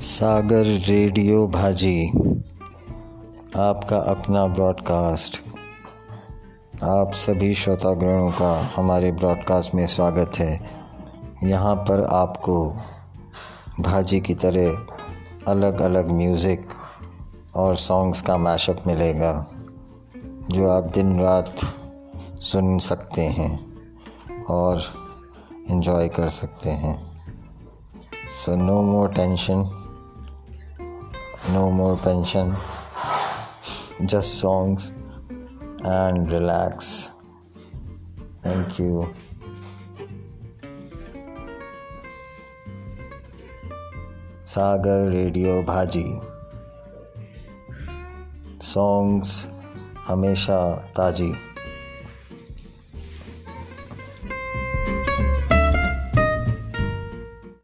सागर radio भाजी, आपका अपना ब्रॉडकास्ट आप सभी श्रोतागणों का हमारे ब्रॉडकास्ट में स्वागत है। यहाँ पर आपको भाजी की तरह अलग अलग म्यूज़िक और सॉन्ग्स का मैशअप मिलेगा, जो आप दिन रात सुन सकते हैं और इन्जॉय कर सकते हैं। So no more tension no more pension, just songs and relax. Thank you. Sagar radio भाजी सॉन्ग्स हमेशा ताजी